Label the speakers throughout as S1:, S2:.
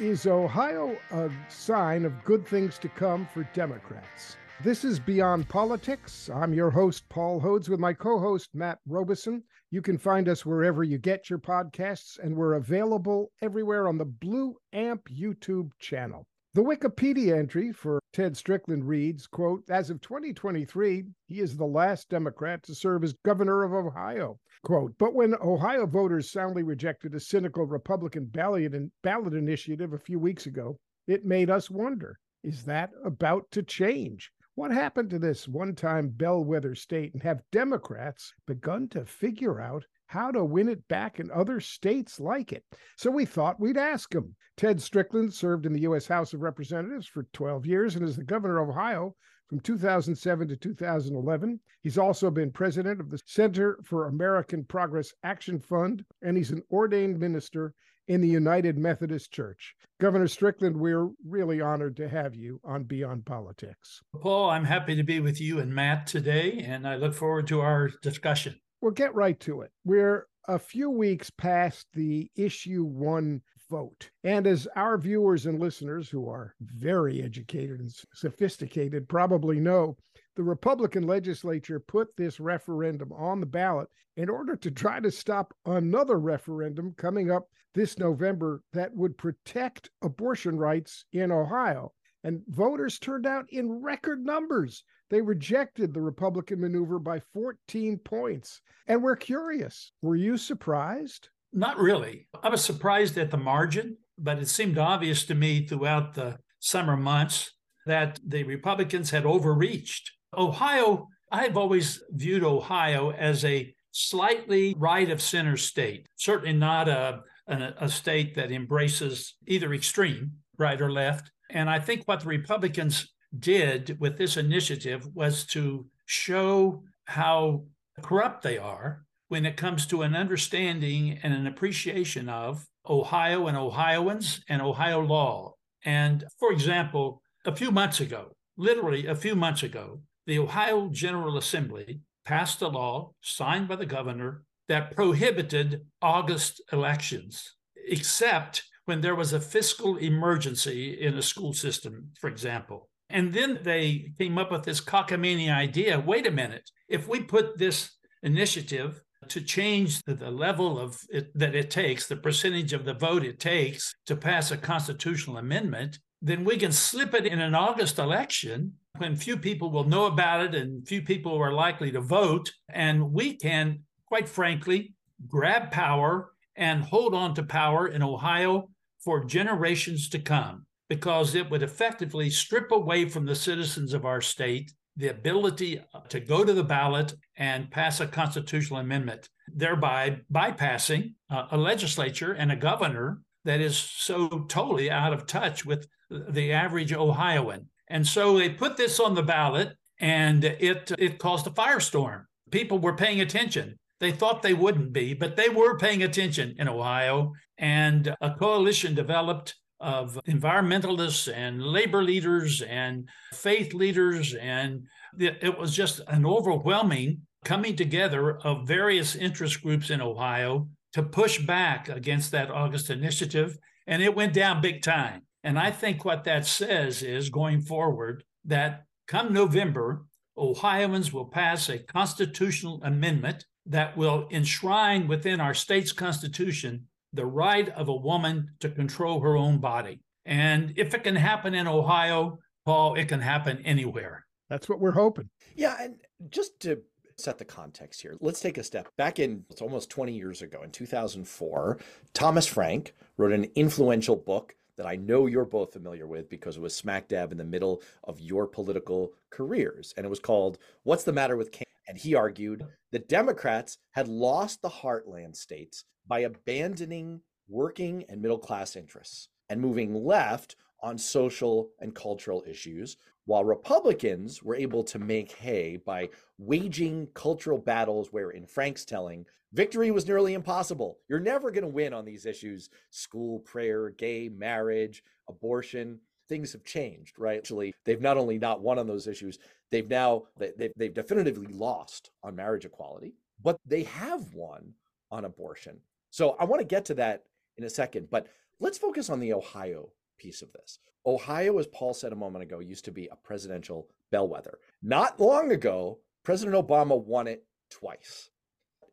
S1: Is Ohio a sign of good things to come for Democrats? This is Beyond Politics. I'm your host, Paul Hodes, with my co host, Matt Robison. You can find us wherever you get your podcasts, and we're available everywhere on the Blue Amp YouTube channel. The Wikipedia entry for Ted Strickland reads, quote, as of 2023, he is the last Democrat to serve as governor of Ohio. Quote, but when Ohio voters soundly rejected a cynical Republican ballot, ballot initiative a few weeks ago, it made us wonder is that about to change? What happened to this one time bellwether state? And have Democrats begun to figure out how to win it back in other states like it? So we thought we'd ask him. Ted Strickland served in the U.S. House of Representatives for 12 years and is the governor of Ohio from 2007 to 2011. He's also been president of the Center for American Progress Action Fund, and he's an ordained minister in the United Methodist Church. Governor Strickland, we're really honored to have you on Beyond Politics.
S2: Paul, I'm happy to be with you and Matt today, and I look forward to our discussion.
S1: We'll get right to it. We're a few weeks past the issue one vote. And as our viewers and listeners, who are very educated and sophisticated, probably know, the Republican legislature put this referendum on the ballot in order to try to stop another referendum coming up this November that would protect abortion rights in Ohio. And voters turned out in record numbers. They rejected the Republican maneuver by 14 points. And we're curious were you surprised?
S2: Not really. I was surprised at the margin, but it seemed obvious to me throughout the summer months that the Republicans had overreached. Ohio, I've always viewed Ohio as a slightly right of center state, certainly not a, a, a state that embraces either extreme, right or left. And I think what the Republicans did with this initiative was to show how corrupt they are when it comes to an understanding and an appreciation of Ohio and Ohioans and Ohio law. And for example, a few months ago, literally a few months ago, the Ohio General Assembly passed a law signed by the governor that prohibited August elections, except when there was a fiscal emergency in a school system, for example. And then they came up with this cockamamie idea. Wait a minute, if we put this initiative to change the level of it, that it takes, the percentage of the vote it takes to pass a constitutional amendment, then we can slip it in an August election when few people will know about it and few people are likely to vote. And we can, quite frankly, grab power and hold on to power in Ohio for generations to come because it would effectively strip away from the citizens of our state the ability to go to the ballot and pass a constitutional amendment, thereby bypassing a legislature and a governor that is so totally out of touch with the average Ohioan. And so they put this on the ballot and it it caused a firestorm. People were paying attention. They thought they wouldn't be, but they were paying attention in Ohio and a coalition developed of environmentalists and labor leaders and faith leaders. And it was just an overwhelming coming together of various interest groups in Ohio to push back against that August initiative. And it went down big time. And I think what that says is going forward that come November, Ohioans will pass a constitutional amendment that will enshrine within our state's constitution the right of a woman to control her own body. And if it can happen in Ohio, Paul, it can happen anywhere.
S1: That's what we're hoping.
S3: Yeah. And just to set the context here, let's take a step back in it's almost 20 years ago, in 2004, Thomas Frank wrote an influential book that I know you're both familiar with because it was smack dab in the middle of your political careers. And it was called What's the Matter with Kansas? And he argued that Democrats had lost the heartland states by abandoning working and middle class interests and moving left on social and cultural issues, while Republicans were able to make hay by waging cultural battles where, in Frank's telling, victory was nearly impossible. You're never going to win on these issues school prayer, gay marriage, abortion. Things have changed, right? Actually, they've not only not won on those issues, they've now they've, they've definitively lost on marriage equality, but they have won on abortion. So I want to get to that in a second, but Let's focus on the Ohio piece of this. Ohio, as Paul said a moment ago, used to be a presidential bellwether. Not long ago, President Obama won it twice.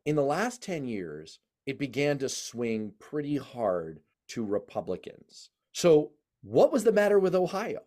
S3: In the last 10 years, it began to swing pretty hard to Republicans. So, what was the matter with Ohio?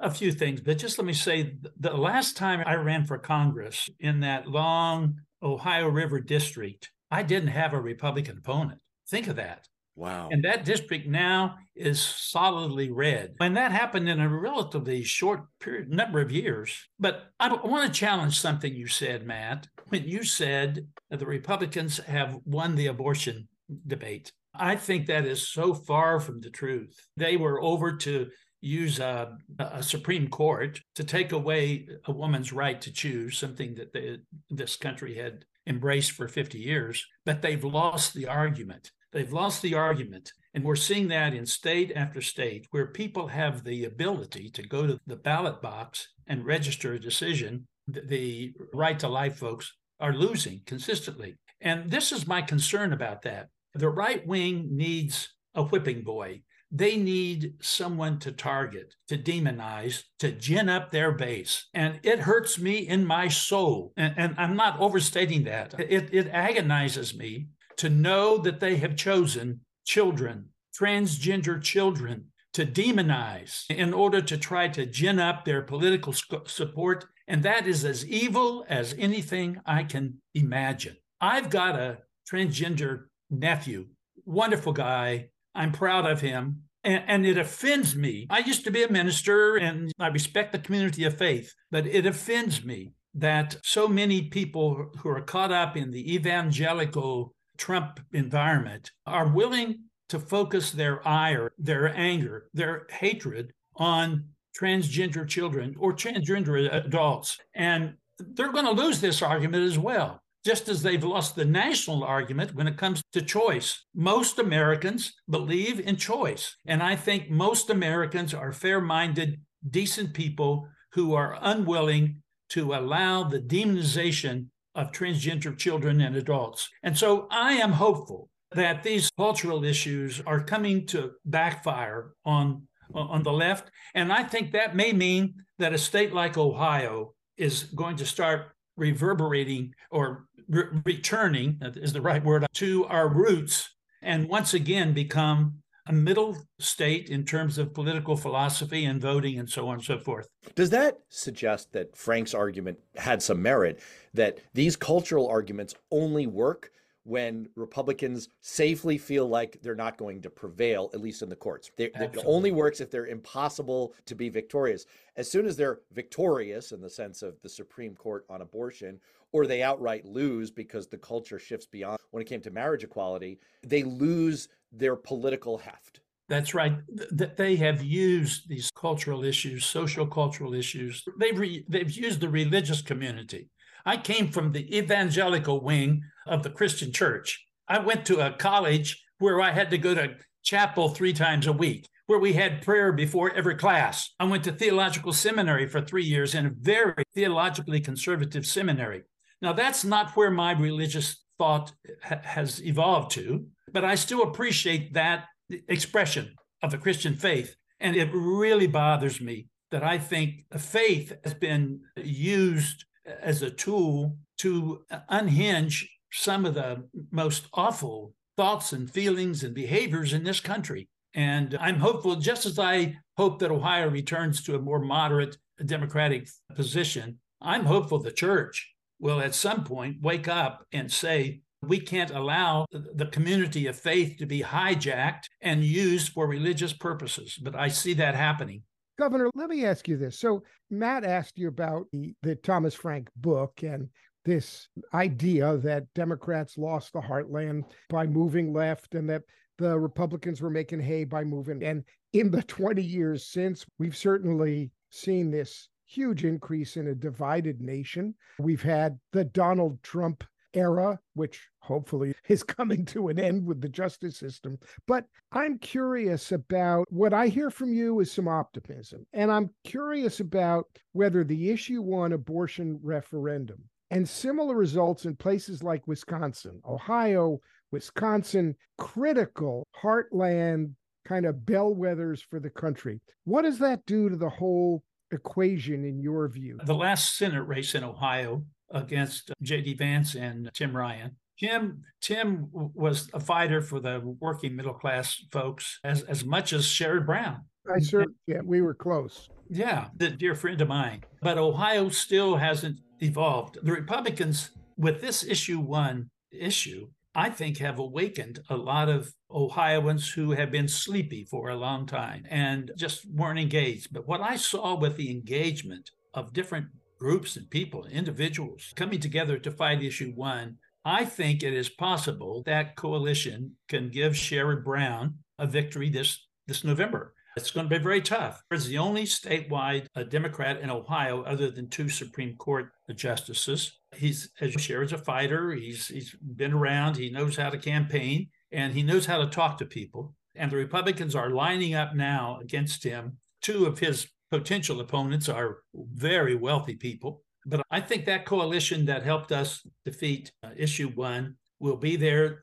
S2: A few things, but just let me say the last time I ran for Congress in that long Ohio River district, I didn't have a Republican opponent. Think of that.
S3: Wow.
S2: And that district now is solidly red. And that happened in a relatively short period, number of years. But I want to challenge something you said, Matt, when you said that the Republicans have won the abortion debate. I think that is so far from the truth. They were over to use a, a, Supreme Court to take away a woman's right to choose, something that they, this country had embraced for 50 years, but they've lost the argument. They've lost the argument. And we're seeing that in state after state where people have the ability to go to the ballot box and register a decision. The right to life folks are losing consistently. And this is my concern about that. The right wing needs a whipping boy. They need someone to target, to demonize, to gin up their base. And it hurts me in my soul. And, and I'm not overstating that. It, it agonizes me to know that they have chosen children, transgender children, to demonize in order to try to gin up their political support. And that is as evil as anything I can imagine. I've got a transgender nephew, wonderful guy. I'm proud of him. And, and, it offends me. I used to be a minister and I respect the community of faith, but it offends me that so many people who are caught up in the evangelical Trump environment are willing to focus their ire, their anger, their hatred on transgender children or transgender adults. And they're going to lose this argument as well, just as they've lost the national argument when it comes to choice. Most Americans believe in choice. And I think most Americans are fair minded, decent people who are unwilling to allow the demonization of transgender children and adults. And so I am hopeful that these cultural issues are coming to backfire on on the left and I think that may mean that a state like Ohio is going to start reverberating or re- returning is the right word to our roots and once again become a middle state in terms of political philosophy and voting and so on and so forth.
S3: Does that suggest that Frank's argument had some merit that these cultural arguments only work when Republicans safely feel like they're not going to prevail, at least in the courts. They, it only works if they're impossible to be victorious. As soon as they're victorious in the sense of the Supreme Court on abortion, or they outright lose because the culture shifts beyond when it came to marriage equality, they lose their political heft.
S2: That's right. That they have used these cultural issues, social cultural issues. They've re- they've used the religious community. I came from the evangelical wing of the Christian church. I went to a college where I had to go to chapel three times a week, where we had prayer before every class. I went to theological seminary for three years in a very theologically conservative seminary. Now, that's not where my religious thought ha- has evolved to, but I still appreciate that expression of the Christian faith. And it really bothers me that I think faith has been used as a tool to unhinge some of the most awful thoughts and feelings and behaviors in this country. And I'm hopeful, just as I hope that Ohio returns to a more moderate democratic position, I'm hopeful the church will at some point wake up and say, we can't allow the community of faith to be hijacked and used for religious purposes. But I see that happening.
S1: Governor, let me ask you this. So, Matt asked you about the, the Thomas Frank book and this idea that Democrats lost the heartland by moving left and that the Republicans were making hay by moving. And in the 20 years since, we've certainly seen this huge increase in a divided nation. We've had the Donald Trump era, which hopefully is coming to an end with the justice system. But I'm curious about what I hear from you is some optimism. And I'm curious about whether the issue one abortion referendum and similar results in places like Wisconsin, Ohio, Wisconsin, critical heartland kind of bellwethers for the country. What does that do to the whole equation in your view?
S2: The last Senate race in Ohio against uh, J.D. Vance and Tim Ryan. Tim Tim was a fighter for the working middle class folks as, as much as Sherrod Brown.
S1: I sure yeah, we were close.
S2: Yeah, the dear friend of mine. But Ohio still hasn't evolved. The Republicans, with this issue one issue, I think have awakened a lot of Ohioans who have been sleepy for a long time and just weren't engaged. But what I saw with the engagement of different groups and people, individuals coming together to fight issue one, I think it is possible that coalition can give Sherrod Brown a victory this this November. It's going to be very tough. It's the only statewide uh, Democrat in Ohio, other than two Supreme Court justices. He's as Sherrod's a fighter. He's he's been around. He knows how to campaign and he knows how to talk to people. And the Republicans are lining up now against him. Two of his potential opponents are very wealthy people. But I think that coalition that helped us defeat uh, issue one will be there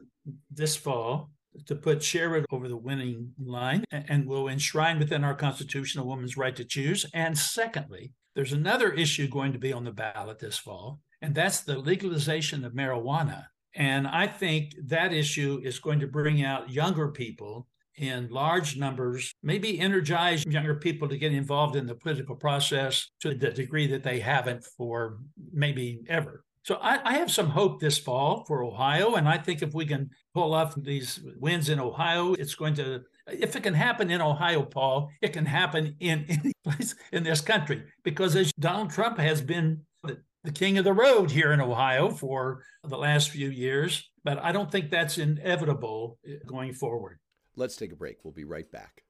S2: this fall to put Sherrod over the winning line and will enshrine within our Constitution a woman's right to choose. And secondly, there's another issue going to be on the ballot this fall, and that's the legalization of marijuana. And I think that issue is going to bring out younger people in large numbers, maybe energize younger people to get involved in the political process to the degree that they haven't for maybe ever. So I, I, have some hope this fall for Ohio. And I think if we can pull off these wins in Ohio, it's going to, if it can happen in Ohio, Paul, it can happen in any place in this country. Because as Donald Trump has been the, the king of the road here in Ohio for the last few years, but I don't think that's inevitable eh, going forward.
S3: Let's take a break. We'll be right back.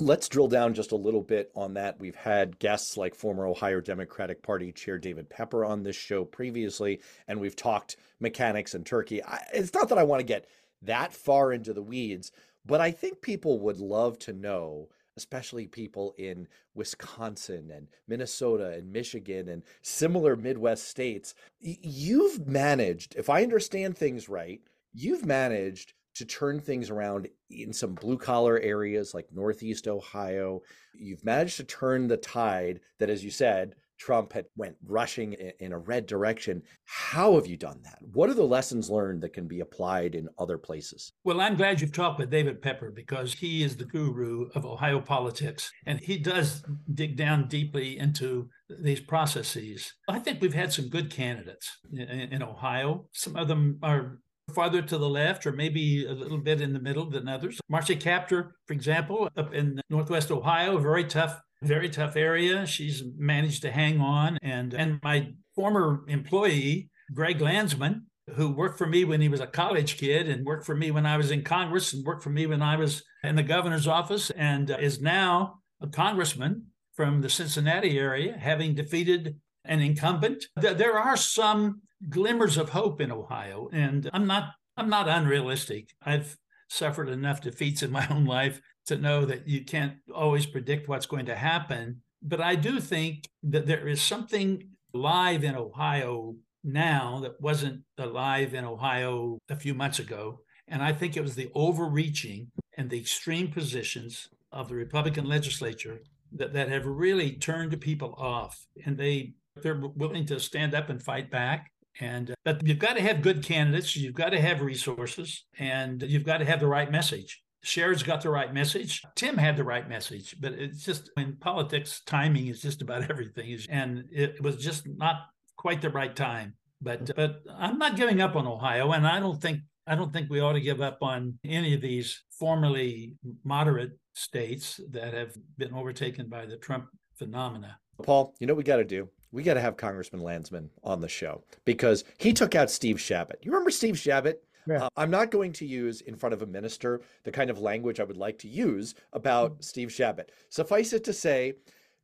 S3: Let's drill down just a little bit on that. We've had guests like former Ohio Democratic Party Chair David Pepper on this show previously, and we've talked mechanics and Turkey. I, it's not that I want to get that far into the weeds, but I think people would love to know, especially people in Wisconsin and Minnesota and Michigan and similar Midwest states. You've managed, if I understand things right, you've managed to turn things around in some blue collar areas like Northeast Ohio. You've managed to turn the tide that, as you said, Trump had went rushing in a red direction. How have you done that? What are the lessons learned that can be applied in other places?
S2: Well, I'm glad you've talked with David Pepper because he is the guru of Ohio politics and he does dig down deeply into these processes. I think we've had some good candidates in, in Ohio. Some of them are farther to the left or maybe a little bit in the middle than others. Marcy Kaptur, for example, up in Northwest Ohio, very tough, very tough area. She's managed to hang on. And, and my former employee, Greg Landsman, who worked for me when he was a college kid and worked for me when I was in Congress and worked for me when I was in the governor's office and uh, is now a congressman from the Cincinnati area, having defeated an incumbent. There are some glimmers of hope in Ohio, and I'm not I'm not unrealistic. I've suffered enough defeats in my own life to know that you can't always predict what's going to happen. But I do think that there is something live in Ohio now that wasn't alive in Ohio a few months ago. And I think it was the overreaching and the extreme positions of the Republican legislature that, that have really turned people off. And they they're willing to stand up and fight back. And uh, but you've got to have good candidates, you've got to have resources, and you've got to have the right message. Sherrod's got the right message. Tim had the right message, but it's just in politics, timing is just about everything. And it was just not quite the right time. But but I'm not giving up on Ohio, and I don't think I don't think we ought to give up on any of these formerly moderate states that have been overtaken by the Trump phenomena.
S3: Paul, you know what we got to do? We got to have Congressman Landsman on the show because he took out Steve Chabot. You remember Steve Chabot? Yeah. Uh, I'm not going to use in front of a minister the kind of language I would like to use about mm-hmm. Steve Chabot. Suffice it to say,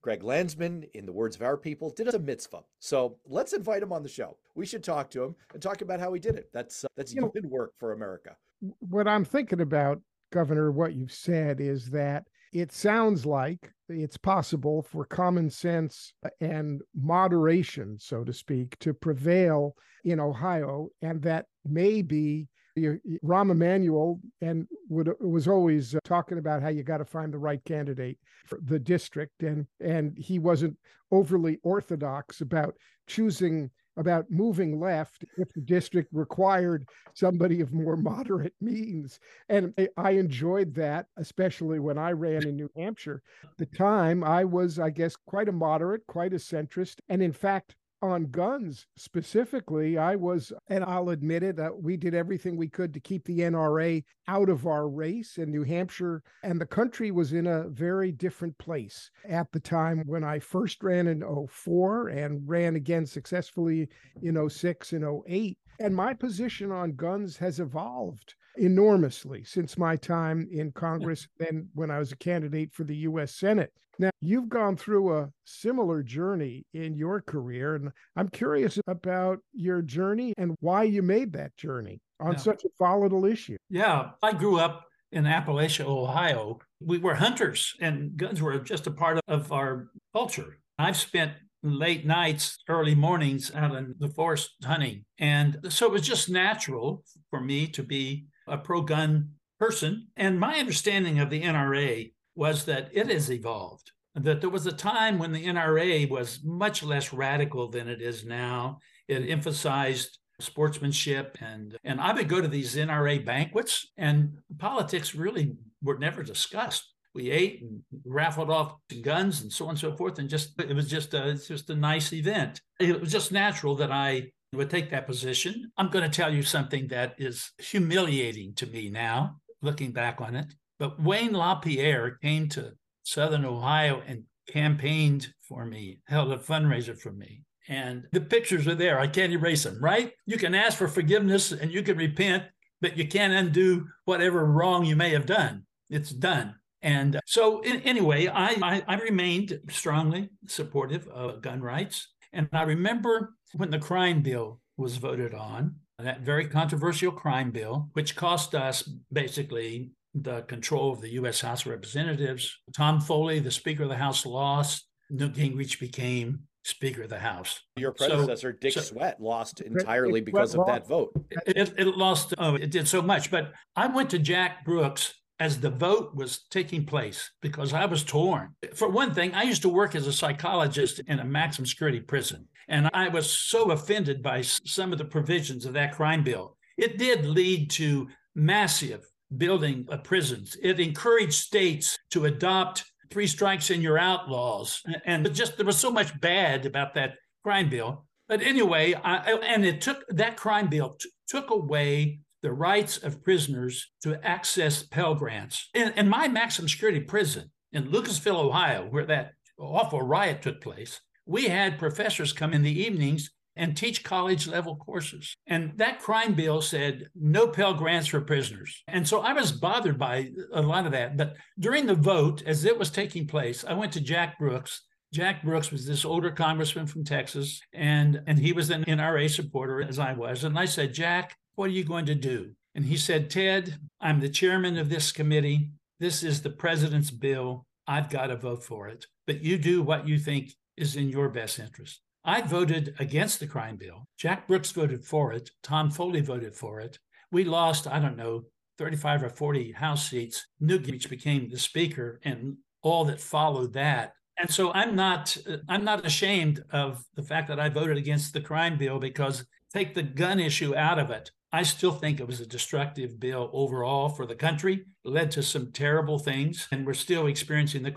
S3: Greg Landsman, in the words of our people, did us a mitzvah. So let's invite him on the show. We should talk to him and talk about how he did it. That's uh, that's you good work for America.
S1: What I'm thinking about, Governor, what you've said is that it sounds like it's possible for common sense and moderation, so to speak, to prevail in Ohio, and that maybe Rahm Emanuel and would was always uh, talking about how you got to find the right candidate for the district, and and he wasn't overly orthodox about choosing about moving left if the district required somebody of more moderate means. And I enjoyed that, especially when I ran in New Hampshire. At the time, I was, I guess, quite a moderate, quite a centrist. And in fact, on guns specifically, I was, and I'll admit it, that we did everything we could to keep the NRA out of our race in New Hampshire. And the country was in a very different place at the time when I first ran in 04 and ran again successfully in 06 and 08. And my position on guns has evolved enormously since my time in Congress and when I was a candidate for the US Senate. Now, you've gone through a similar journey in your career, and I'm curious about your journey and why you made that journey on yeah. such a volatile issue.
S2: Yeah, I grew up in Appalachia, Ohio. We were hunters, and guns were just a part of our culture. I've spent late nights, early mornings out in the forest hunting. And so it was just natural for me to be a pro gun person. And my understanding of the NRA was that it has evolved, that there was a time when the NRA was much less radical than it is now. It emphasized sportsmanship and and I would go to these NRA banquets and politics really were never discussed. We ate and raffled off guns and so on and so forth, and just it was just a it's just a nice event. It was just natural that I would take that position. I'm going to tell you something that is humiliating to me now, looking back on it. But Wayne LaPierre came to Southern Ohio and campaigned for me, held a fundraiser for me. And the pictures are there. I can't erase them, right? You can ask for forgiveness and you can repent, but you can't undo whatever wrong you may have done. It's done. And uh, so, in, anyway, I, I, I remained strongly supportive of gun rights. And I remember when the crime bill was voted on, that very controversial crime bill, which cost us basically the control of the U.S. House of Representatives. Tom Foley, the Speaker of the House, lost. Newt Gingrich became Speaker of the House.
S3: Your predecessor, so, Dick so, Swett, lost entirely because of that vote.
S2: It, it, lost, oh, it did so much. But I went to Jack Brooks as the vote was taking place because I was torn. For one thing, I used to work as a psychologist in a maximum security prison, and I was so offended by some of the provisions of that crime bill. It did lead to massive building of prisons. It encouraged states to adopt three strikes and you're. And just there was so much bad about that crime bill. But anyway, I, and it took that crime bill t- took away the rights of prisoners to access Pell Grants. In, in my maximum security prison in Lucasville, Ohio, where that awful riot took place, we had professors come in the evenings and teach college level courses. And that crime bill said no Pell Grants for prisoners. And so I was bothered by a lot of that. But during the vote, as it was taking place, I went to Jack Brooks. Jack Brooks was this older congressman from Texas, and, and he was an NRA supporter, as I was. And I said, Jack, what are you going to do? And he said, Ted, I'm the chairman of this committee. This is the president's bill. I've got to vote for it. But you do what you think is in your best interest. I voted against the crime bill. Jack Brooks voted for it. Tom Foley voted for it. We lost, I don't know, 35 or 40 House seats. Newt became the speaker and all that followed that. And so I'm not I'm not ashamed of the fact that I voted against the crime bill because take the gun issue out of it. I still think it was a destructive bill overall for the country, led to some terrible things, and we're still experiencing the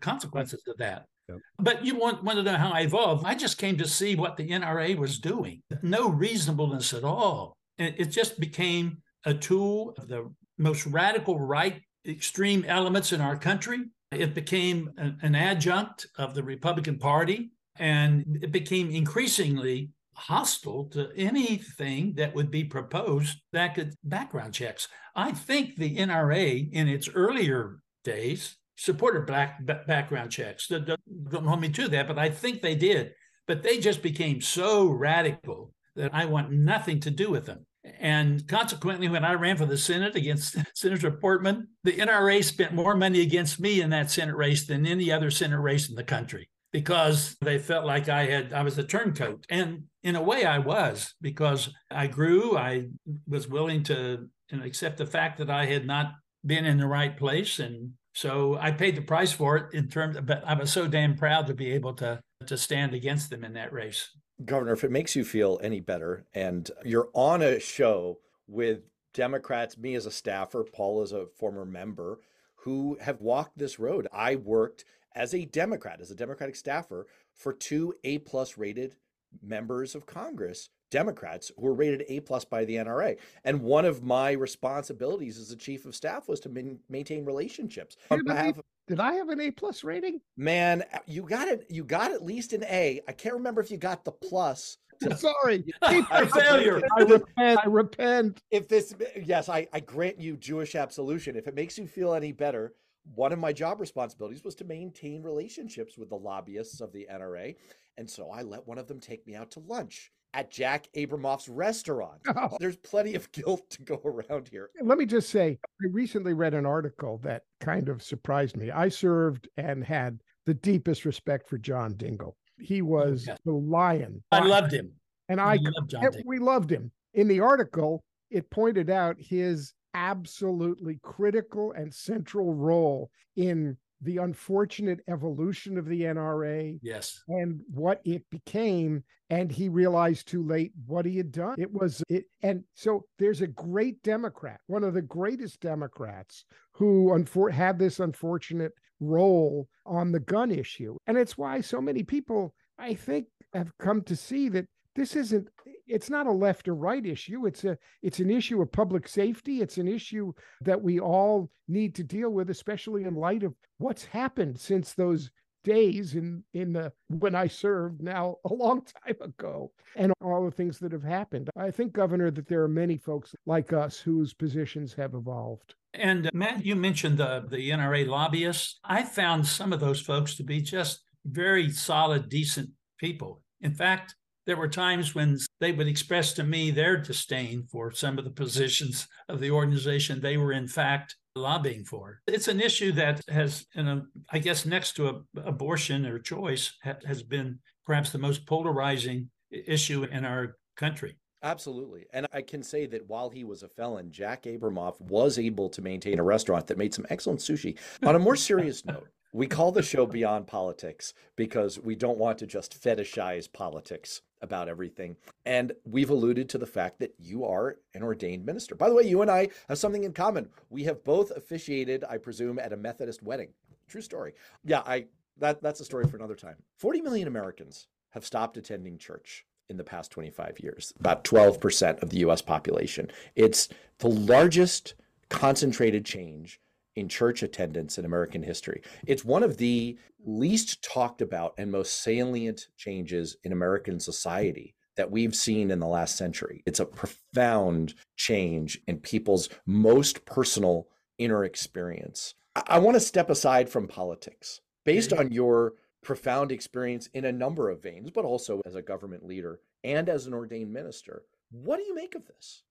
S2: consequences of that. Yep. But you want, want to know how I evolved. I just came to see what the NRA was doing. No reasonableness at all. It, it just became a tool of the most radical right extreme elements in our country. It became an, an adjunct of the Republican Party, and it became increasingly hostile to anything that would be proposed that could background checks. I think the NRA in its earlier days supported black b- background checks. Don't, don't hold me to that, but I think they did. But they just became so radical that I want nothing to do with them. And consequently, when I ran for the Senate against Senator Portman, the NRA spent more money against me in that Senate race than any other Senate race in the country. Because they felt like I had I was a turncoat. And in a way I was because I grew, I was willing to you know, accept the fact that I had not been in the right place and so I paid the price for it in terms of, but I was so damn proud to be able to to stand against them in that race.
S3: Governor, if it makes you feel any better and you're on a show with Democrats, me as a staffer, Paul as a former member, who have walked this road. I worked as a Democrat, as a Democratic staffer for two A plus rated members of Congress, Democrats who were rated A plus by the NRA. And one of my responsibilities as a chief of staff was to min- maintain relationships on behalf
S1: of did I have an A plus rating?
S3: Man, uh, you got it. You got at least an A. I can't remember if you got the plus.
S1: Sorry,
S2: a failure.
S1: I repent. I repent.
S3: If this, yes, I, I grant you Jewish absolution. If it makes you feel any better, one of my job responsibilities was to maintain relationships with the lobbyists of the NRA. And so I let one of them take me out to lunch at Jack Abramoff's restaurant. Oh. There's plenty of guilt to go around here.
S1: Let me just say, I recently read an article that kind of surprised me. I served and had the deepest respect for John Dingell. He oh, was yes. the lion.
S2: I loved him.
S1: And I, loved John we loved him. In the article, it pointed out his absolutely critical and central role in the unfortunate evolution of the NRA.
S2: Yes.
S1: And what it became. And he realized too late what he had done. It was it. And so there's a great Democrat, one of the greatest Democrats who unfor- had this unfortunate role on the gun issue. And it's why so many people, I think, have come to see that this isn't it's not a left or right issue it's a it's an issue of public safety it's an issue that we all need to deal with especially in light of what's happened since those days in in the when I served now a long time ago and all the things that have happened. I think governor that there are many folks like us whose positions have evolved.
S2: And uh, Matt, you mentioned the the NRA lobbyists. I found some of those folks to be just very solid, decent people. In fact, there were times when they would express to me their disdain for some of the positions of the organization they were, in fact, lobbying for. It's an issue that has, you um, know, I guess, next to a, abortion or choice, ha- has been perhaps the most polarizing issue in our country.
S3: Absolutely. And I can say that while he was a felon, Jack Abramoff was able to maintain a restaurant that made some excellent sushi. On a more serious note, we call the show Beyond Politics because we don't want to just fetishize politics about everything. And we've alluded to the fact that you are an ordained minister. By the way, you and I have something in common. We have both officiated, I presume, at a Methodist wedding. True story. Yeah, I that that's a story for another time. 40 million Americans have stopped attending church in the past 25 years. About 12% of the US population. It's the largest concentrated change in church attendance in American history. It's one of the least talked about and most salient changes in American society that we've seen in the last century. It's a profound change in people's most personal inner experience. I, want to step aside from politics. Based mm-hmm. on your profound experience in a number of veins, but also as a government leader and as an ordained minister, what do you make of this?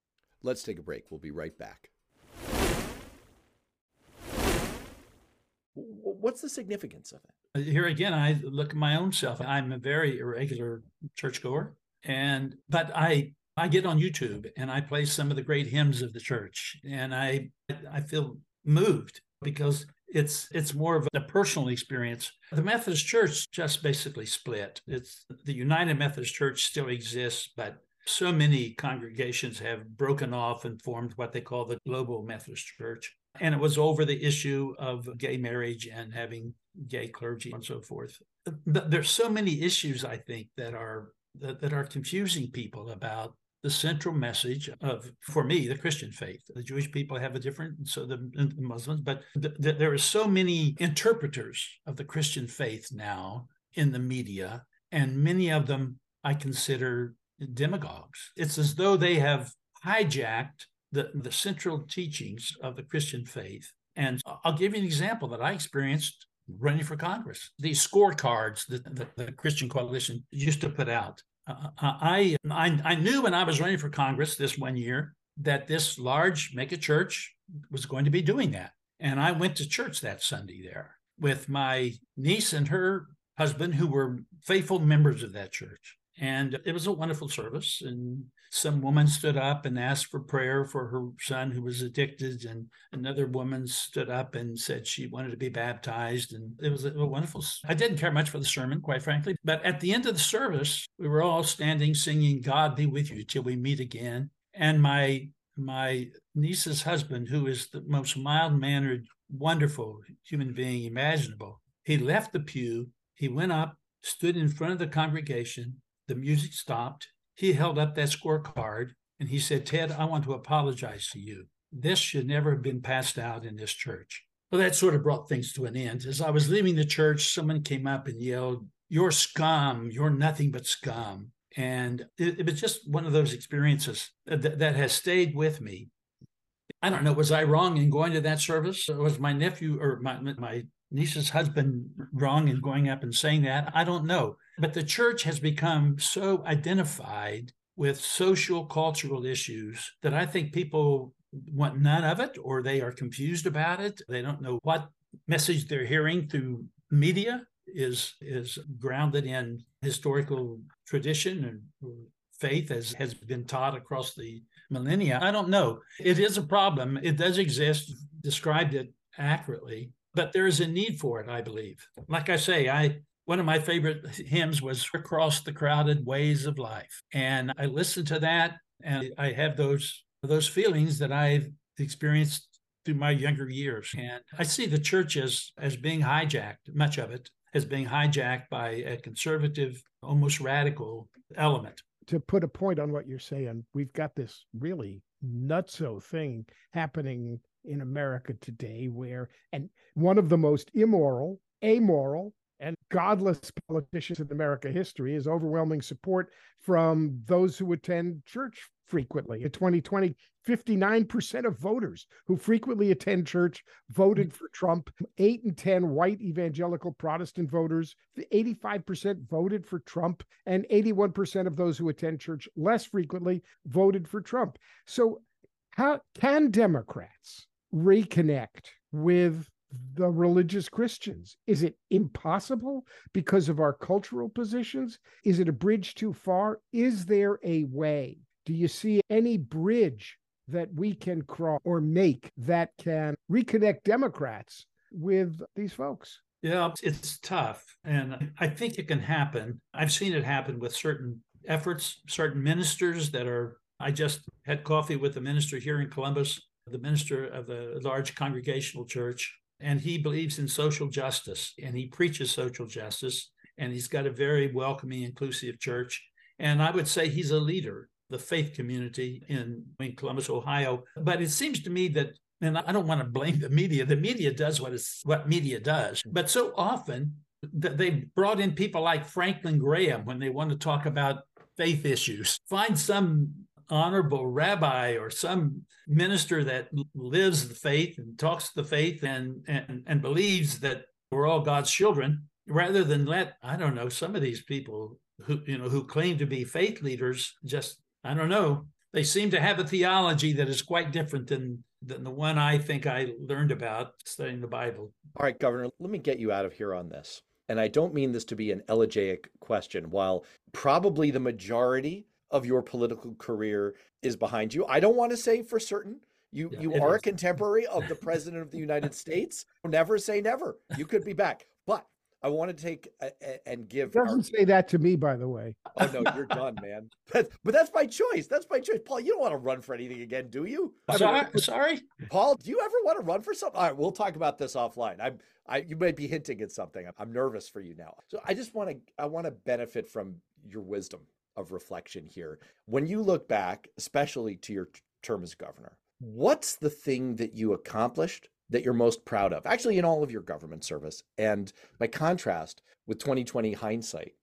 S3: Let's take a break. We'll be right back. What's the significance of it?
S2: Uh, here again, I look at my own self. I'm a very irregular churchgoer, and but I I get on YouTube and I play some of the great hymns of the church, and I I feel moved because it's it's more of a personal experience. The Methodist Church just basically split. It's the United Methodist Church still exists, but so many congregations have broken off and formed what they call the Global Methodist Church and it was over the issue of gay marriage and having gay clergy and so forth. There's so many issues I think that are that, that are confusing people about the central message of, for me, the Christian faith. The Jewish people have a different, so the, the Muslims, but th- th- there are so many interpreters of the Christian faith now in the media, and many of them I consider demagogues. It's as though they have hijacked the, the central teachings of the Christian faith. And I'll give you an example that I experienced running for Congress. These scorecards that the, the Christian Coalition used to put out. Uh, I, I, I knew when I was running for Congress this one year that this large mega church was going to be doing that. And I went to church that Sunday there with my niece and her husband who were faithful members of that church. And it was a wonderful service. And some woman stood up and asked for prayer for her son who was addicted. And another woman stood up and said she wanted to be baptized. And it was a, a wonderful. I didn't care much for the sermon, quite frankly. But at the end of the service, we were all standing singing, God be with you till we meet again. And my my niece's husband, who is the most mild mannered, wonderful human being imaginable, he left the pew. He went up, stood in front of the congregation, the music stopped. He held up that scorecard and he said, Ted, I want to apologize to you. This should never have been passed out in this church. Well, that sort of brought things to an end. As I was leaving the church, someone came up and yelled, You're scum. You're nothing but scum. And it, it was just one of those experiences that, that has stayed with me. I don't know, was I wrong in going to that service? Was my nephew or my, my niece's husband wrong in going up and saying that? I don't know. But the church has become so identified with social cultural issues that I think people want none of it or they are confused about it. They don't know what message they're hearing through media is is grounded in historical tradition and faith as has been taught across the millennia. I don't know. It is a problem. It does exist. Described it accurately, but there is a need for it, I believe. Like I say, I one of my favorite hymns was across the crowded ways of life and i listened to that and i have those those feelings that i've experienced through my younger years and i see the church as as being hijacked much of it as being hijacked by a conservative almost radical element.
S1: To put a point on what you're saying we've got this really nutso thing happening in america today where and one of the most immoral amoral godless politicians in America history is overwhelming support from those who attend church frequently. In 2020, 59% of voters who frequently attend church voted for Trump. Eight in 10 white evangelical Protestant voters, 85% voted for Trump, and 81% of those who attend church less frequently voted for Trump. So, how can Democrats reconnect with the religious Christians? Is it impossible because of our cultural positions? Is it a bridge too far? Is there a way? Do you see any bridge that we can cross or make that can reconnect Democrats with these folks?
S2: Yeah, it's tough. And I think it can happen. I've seen it happen with certain efforts, certain ministers that are. I just had coffee with a minister here in Columbus, the minister of a large congregational church and he believes in social justice and he preaches social justice and he's got a very welcoming inclusive church. And i would say he's a leader the faith community in, in columbus ohio. But it seems to me that and i don't want to blame the media the media does what is what media does. But so often that they brought in people like franklin graham when they want to talk about faith issues. Find some honorable rabbi or some minister that lives the faith and talks the faith and, and, and believes that we're all God's children, rather than let, I don't know, some of these people who, you know, who claim to be faith leaders just, I don't know, they seem to have a theology that is quite different than than the one I think I learned about studying the Bible.
S3: All right, Governor, let me get you out of here on this. And I don't mean this to be an elegiac question. While probably the majority of your political career is behind you. I don't want to say for certain. You yeah, you are is. a contemporary of the president of the United States. Never say never. You could be back. But I want to take a, a, and give.
S1: Doesn't our... say that to me, by the way.
S3: Oh no, you're done, man. But, but that's my choice. That's my choice, Paul. You don't want to run for anything again, do you?
S2: Sorry, I mean, sorry,
S3: Paul. Do you ever want to run for something? All right, we'll talk about this offline. I'm. I you might be hinting at something. I'm nervous for you now. So I just want to. I want to benefit from your wisdom of reflection here. When you look back, especially to your term as governor, what's the thing that you accomplished that you're most proud of? Actually, in all of your government service. And by contrast, with 2020 hindsight,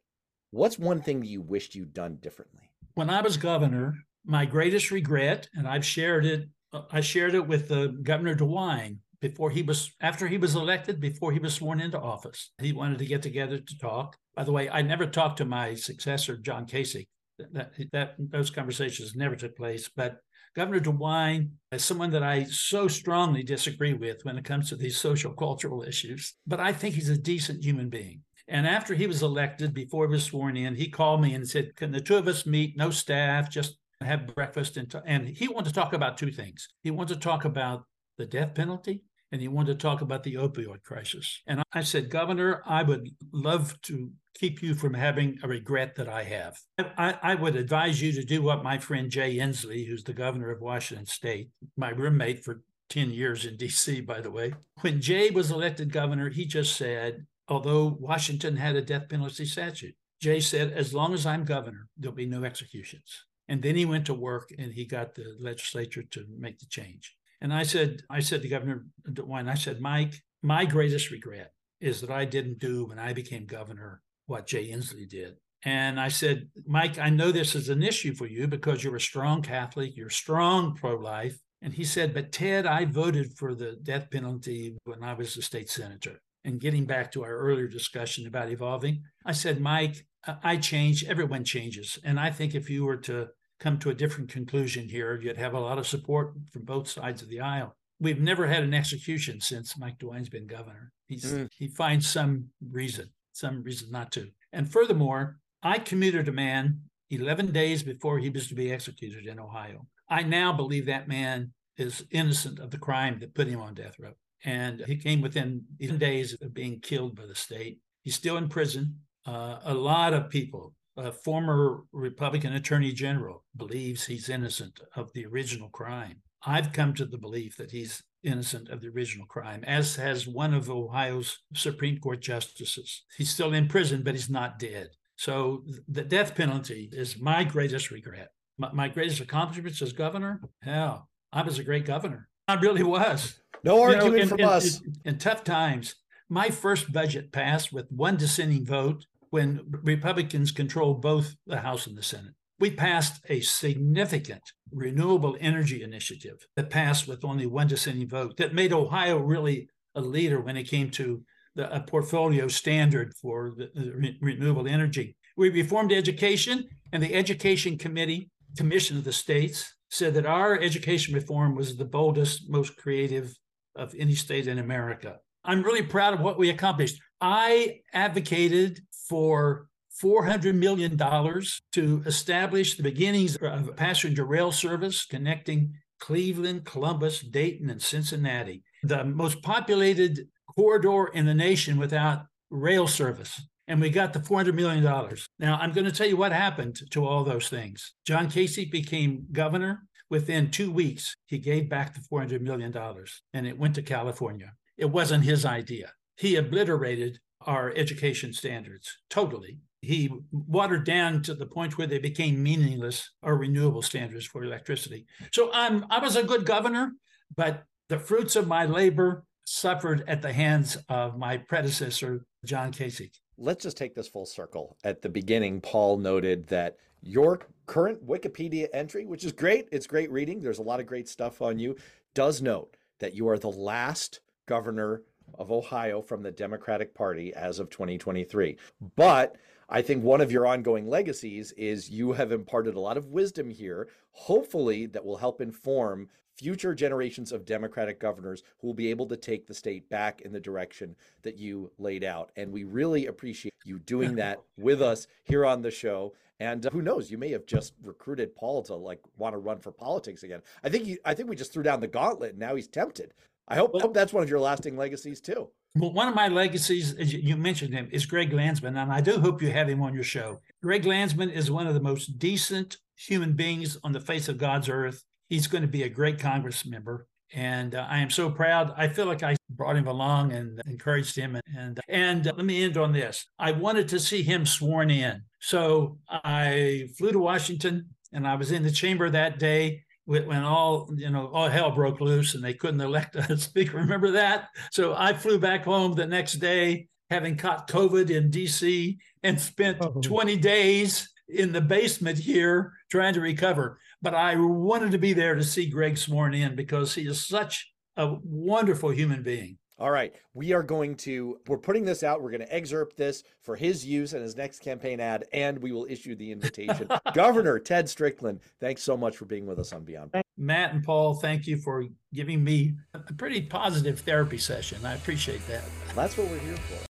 S3: what's one thing that you wished you'd done differently?
S2: When I was governor, my greatest regret, and I've shared it, uh, I shared it with uh, Governor DeWine before he was after he was elected before he was sworn into office he wanted to get together to talk by the way i never talked to my successor john kasich that, that those conversations never took place but governor dewine is someone that i so strongly disagree with when it comes to these social cultural issues but i think he's a decent human being And after he was elected, before he was sworn in, he called me and said, Can the two of us meet? No staff, just have breakfast. And, t-. and he wanted to talk about two things. He wanted to talk about the death penalty and he wanted to talk about the opioid crisis. And I said, Governor, I would love to keep you from having a regret that I have. I, I, would advise you to do what my friend Jay Inslee, who's the governor of Washington State, my roommate for 10 years in DC, by the way. When Jay was elected governor, he just said, although Washington had a death penalty statute, Jay said, as long as I'm governor, there'll be no executions. And then he went to work and he got the legislature to make the change. And I said, I said to Governor DeWine, I said, Mike, my greatest regret is that I didn't do when I became governor what Jay Inslee did. And I said, Mike, I know this is an issue for you because you're a strong Catholic, you're strong pro life. And he said, But Ted, I voted for the death penalty when I was a state senator. And getting back to our earlier discussion about evolving, I said, Mike, I change, everyone changes. And I think if you were to come to a different conclusion here, you'd have a lot of support from both sides of the aisle. We've never had an execution since Mike DeWine's been governor. He's, mm. He finds some reason, some reason not to. And furthermore, I commuted a man 11 days before he was to be executed in Ohio. I now believe that man is innocent of the crime that put him on death row. And he came within 11 days of being killed by the state. He's still in prison. Uh, a lot of people a former Republican attorney general believes he's innocent of the original crime. I've come to the belief that he's innocent of the original crime, as has one of Ohio's Supreme Court justices. He's still in prison, but he's not dead. So the death penalty is my greatest regret. My, my greatest accomplishments as governor? Hell, I was a great governor. I really was.
S3: No argument you know, in, from
S2: in,
S3: us.
S2: In, in tough times, my first budget passed with one dissenting vote when Republicans controlled both the House and the Senate. We passed a significant renewable energy initiative that passed with only one dissenting vote that made Ohio really a leader when it came to the, a portfolio standard for the, the re- renewable energy. We reformed education, and the Education Committee, Commission of the States, said that our education reform was the boldest, most creative of any state in America. I'm really proud of what we accomplished. I advocated for $400 million to establish the beginnings of a passenger rail service connecting Cleveland, Columbus, Dayton, and Cincinnati, the most populated corridor in the nation without rail service. And we got the $400 million. Now, I'm going to tell you what happened to all those things. John Kasich became governor. Within two weeks, he gave back the $400 million and it went to California. It wasn't his idea. He obliterated our education standards totally. He watered down to the point where they became meaningless our renewable standards for electricity. So I'm I was a good governor, but the fruits of my labor suffered at the hands of my predecessor, John Kasich.
S3: Let's just take this full circle. At the beginning, Paul noted that your current Wikipedia entry, which is great, it's great reading, there's a lot of great stuff on you, does note that you are the last governor of Ohio from the Democratic Party as of 2023. But I think one of your ongoing legacies is you have imparted a lot of wisdom here, hopefully, that will help inform future generations of Democratic governors who will be able to take the state back in the direction that you laid out. And we really appreciate you doing that with us here on the show. And uh, who knows, you may have just recruited Paul to like want to run for politics again. I think he, I think we just threw down the gauntlet and now he's tempted. I hope, well, hope that's one of your lasting legacies too.
S2: Well, one of my legacies, as you mentioned him, is Greg Landsman, and I do hope you have him on your show. Greg Landsman is one of the most decent human beings on the face of God's earth. He's going to be a great Congress member, and uh, I am so proud. I feel like I brought him along and encouraged him. And and, and uh, let me end on this. I wanted to see him sworn in, so I flew to Washington, and I was in the chamber that day when all you know all hell broke loose and they couldn't elect a speaker. Remember that? So I flew back home the next day, having caught COVID in D.C. and spent oh. 20 days in the basement here trying to recover. But I wanted to be there to see Greg sworn in because he is such a wonderful human being.
S3: All right, we are going to we're putting this out. We're going to excerpt this for his use and his next campaign ad, and we will issue the invitation. Governor Ted Strickland, thanks so much for being with us on Beyond.
S2: Matt and Paul, thank you for giving me a pretty positive therapy session. I appreciate that.
S3: That's what we're here for.